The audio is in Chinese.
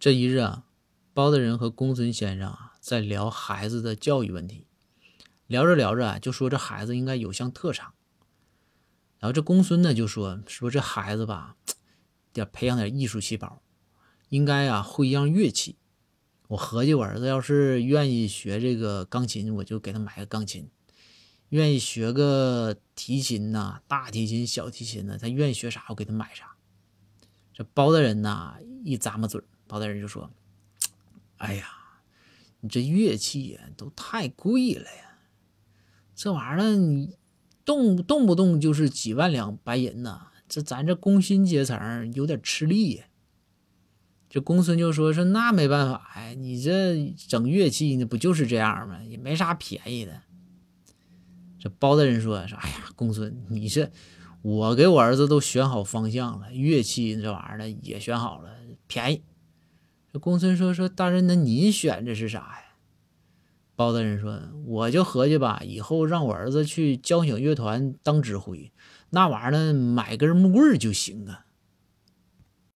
这一日啊，包大人和公孙先生啊在聊孩子的教育问题，聊着聊着啊，就说这孩子应该有项特长。然后这公孙呢就说说这孩子吧，得培养点艺术细胞，应该啊会一样乐器。我合计我儿子要是愿意学这个钢琴，我就给他买个钢琴；愿意学个提琴呐，大提琴、小提琴呢，他愿意学啥，我给他买啥。这包大人呐一咂摸嘴。包大人就说：“哎呀，你这乐器呀都太贵了呀，这玩意儿你动动不动就是几万两白银呐，这咱这工薪阶层有点吃力呀。”这公孙就说：“说那没办法呀，你这整乐器那不就是这样吗？也没啥便宜的。”这包大人说：“说哎呀，公孙，你这我给我儿子都选好方向了，乐器这玩意儿呢也选好了，便宜。”这公孙说：“说大人，那您选的是啥呀？”包大人说：“我就合计吧，以后让我儿子去交响乐团当指挥，那玩意儿呢，买根木棍就行啊。”